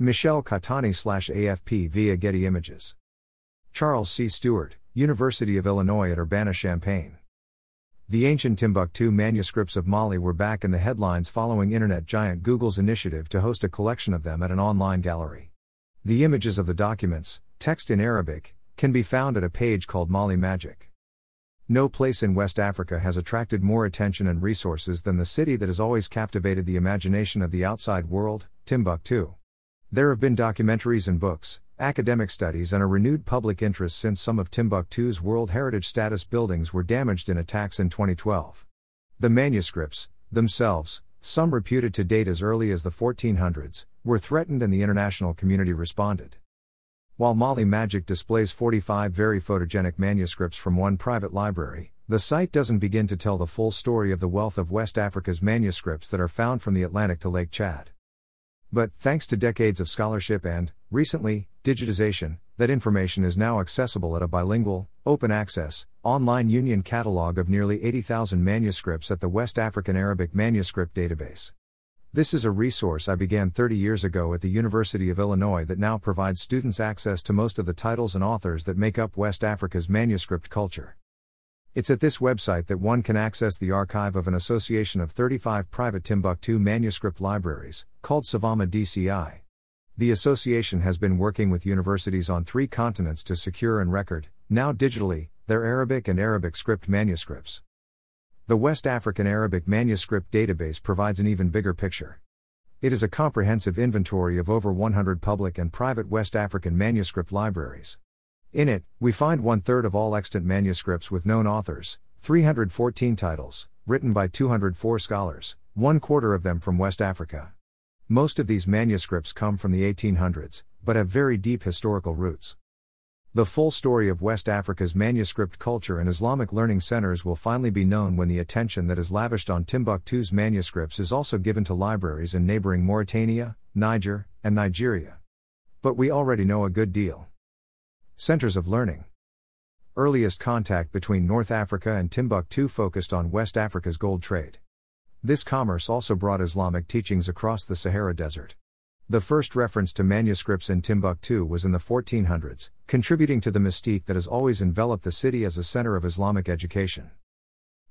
Michel Cattani slash AFP via Getty Images. Charles C. Stewart, University of Illinois at Urbana Champaign. The ancient Timbuktu manuscripts of Mali were back in the headlines following internet giant Google's initiative to host a collection of them at an online gallery. The images of the documents, text in Arabic, can be found at a page called Mali Magic. No place in West Africa has attracted more attention and resources than the city that has always captivated the imagination of the outside world, Timbuktu. There have been documentaries and books, academic studies, and a renewed public interest since some of Timbuktu's World Heritage status buildings were damaged in attacks in 2012. The manuscripts, themselves, some reputed to date as early as the 1400s, were threatened and the international community responded. While Mali Magic displays 45 very photogenic manuscripts from one private library, the site doesn't begin to tell the full story of the wealth of West Africa's manuscripts that are found from the Atlantic to Lake Chad. But, thanks to decades of scholarship and, recently, digitization, that information is now accessible at a bilingual, open access, online union catalog of nearly 80,000 manuscripts at the West African Arabic Manuscript Database. This is a resource I began 30 years ago at the University of Illinois that now provides students access to most of the titles and authors that make up West Africa's manuscript culture. It's at this website that one can access the archive of an association of 35 private Timbuktu manuscript libraries, called Savama DCI. The association has been working with universities on three continents to secure and record, now digitally, their Arabic and Arabic script manuscripts. The West African Arabic Manuscript Database provides an even bigger picture. It is a comprehensive inventory of over 100 public and private West African manuscript libraries. In it, we find one third of all extant manuscripts with known authors, 314 titles, written by 204 scholars, one quarter of them from West Africa. Most of these manuscripts come from the 1800s, but have very deep historical roots. The full story of West Africa's manuscript culture and Islamic learning centers will finally be known when the attention that is lavished on Timbuktu's manuscripts is also given to libraries in neighboring Mauritania, Niger, and Nigeria. But we already know a good deal. Centers of Learning Earliest contact between North Africa and Timbuktu focused on West Africa's gold trade. This commerce also brought Islamic teachings across the Sahara Desert. The first reference to manuscripts in Timbuktu was in the 1400s, contributing to the mystique that has always enveloped the city as a center of Islamic education.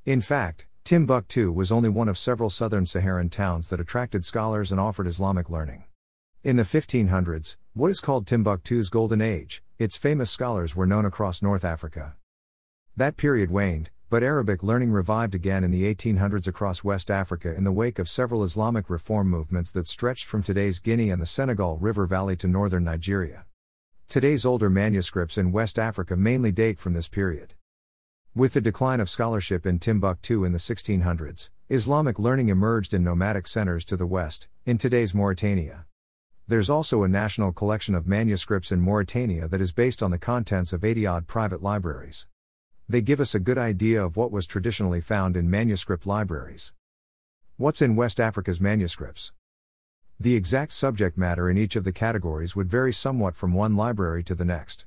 In fact, Timbuktu was only one of several southern Saharan towns that attracted scholars and offered Islamic learning. In the 1500s, what is called Timbuktu's Golden Age, its famous scholars were known across North Africa. That period waned, but Arabic learning revived again in the 1800s across West Africa in the wake of several Islamic reform movements that stretched from today's Guinea and the Senegal River Valley to northern Nigeria. Today's older manuscripts in West Africa mainly date from this period. With the decline of scholarship in Timbuktu in the 1600s, Islamic learning emerged in nomadic centers to the west, in today's Mauritania. There's also a national collection of manuscripts in Mauritania that is based on the contents of 80 odd private libraries. They give us a good idea of what was traditionally found in manuscript libraries. What's in West Africa's manuscripts? The exact subject matter in each of the categories would vary somewhat from one library to the next.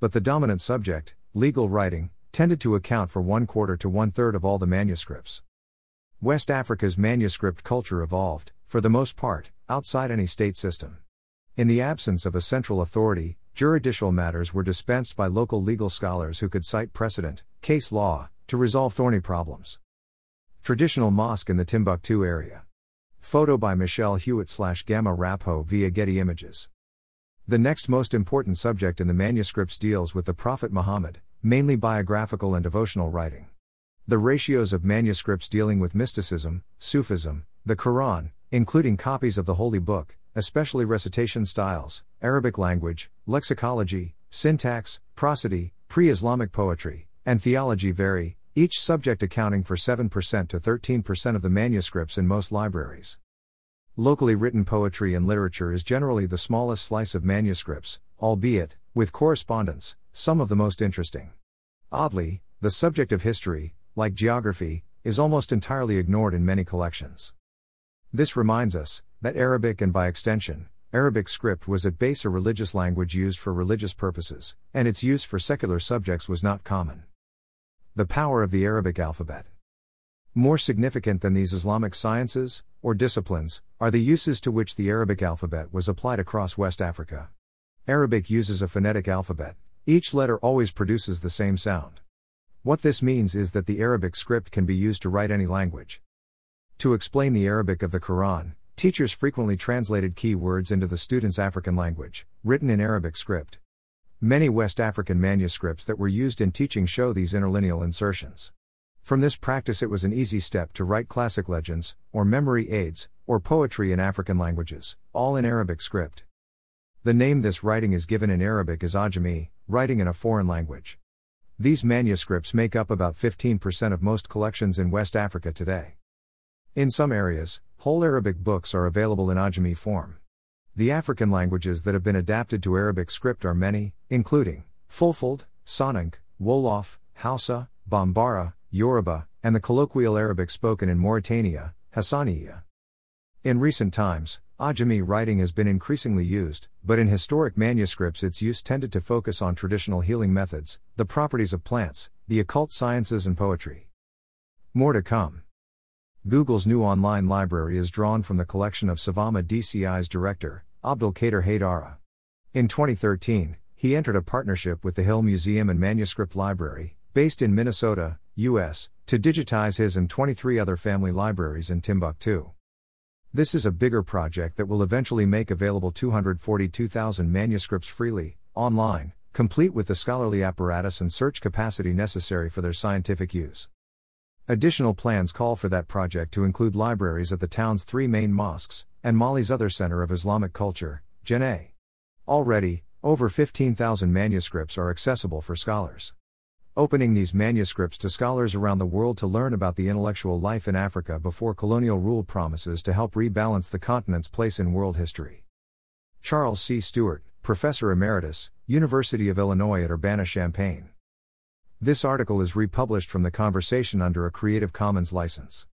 But the dominant subject, legal writing, tended to account for one quarter to one third of all the manuscripts. West Africa's manuscript culture evolved, for the most part, outside any state system. In the absence of a central authority, juridical matters were dispensed by local legal scholars who could cite precedent, case law, to resolve thorny problems. Traditional mosque in the Timbuktu area. Photo by Michelle Hewitt slash Gamma Rapho via Getty Images. The next most important subject in the manuscripts deals with the Prophet Muhammad, mainly biographical and devotional writing. The ratios of manuscripts dealing with mysticism, Sufism, the Quran, including copies of the Holy Book, especially recitation styles, Arabic language, lexicology, syntax, prosody, pre Islamic poetry, and theology vary, each subject accounting for 7% to 13% of the manuscripts in most libraries. Locally written poetry and literature is generally the smallest slice of manuscripts, albeit, with correspondence, some of the most interesting. Oddly, the subject of history, like geography, is almost entirely ignored in many collections. This reminds us that Arabic and by extension, Arabic script was at base a religious language used for religious purposes, and its use for secular subjects was not common. The power of the Arabic alphabet. More significant than these Islamic sciences, or disciplines, are the uses to which the Arabic alphabet was applied across West Africa. Arabic uses a phonetic alphabet, each letter always produces the same sound. What this means is that the Arabic script can be used to write any language. To explain the Arabic of the Quran, teachers frequently translated key words into the student's African language, written in Arabic script. Many West African manuscripts that were used in teaching show these interlineal insertions. From this practice, it was an easy step to write classic legends, or memory aids, or poetry in African languages, all in Arabic script. The name this writing is given in Arabic is Ajami, writing in a foreign language. These manuscripts make up about 15% of most collections in West Africa today. In some areas, whole Arabic books are available in Ajami form. The African languages that have been adapted to Arabic script are many, including Fulfulde, Soninke, Wolof, Hausa, Bambara, Yoruba, and the colloquial Arabic spoken in Mauritania, Hassaniya. In recent times, Ajami writing has been increasingly used, but in historic manuscripts its use tended to focus on traditional healing methods, the properties of plants, the occult sciences, and poetry. More to come. Google's new online library is drawn from the collection of Savama DCI's director, Abdul Qadir Haidara. In 2013, he entered a partnership with the Hill Museum and Manuscript Library, based in Minnesota, U.S., to digitize his and 23 other family libraries in Timbuktu. This is a bigger project that will eventually make available 242,000 manuscripts freely, online, complete with the scholarly apparatus and search capacity necessary for their scientific use. Additional plans call for that project to include libraries at the town's three main mosques, and Mali's other center of Islamic culture, Djenné. Already, over 15,000 manuscripts are accessible for scholars opening these manuscripts to scholars around the world to learn about the intellectual life in Africa before colonial rule promises to help rebalance the continent's place in world history. Charles C. Stewart, Professor Emeritus, University of Illinois at Urbana Champaign. This article is republished from the conversation under a Creative Commons license.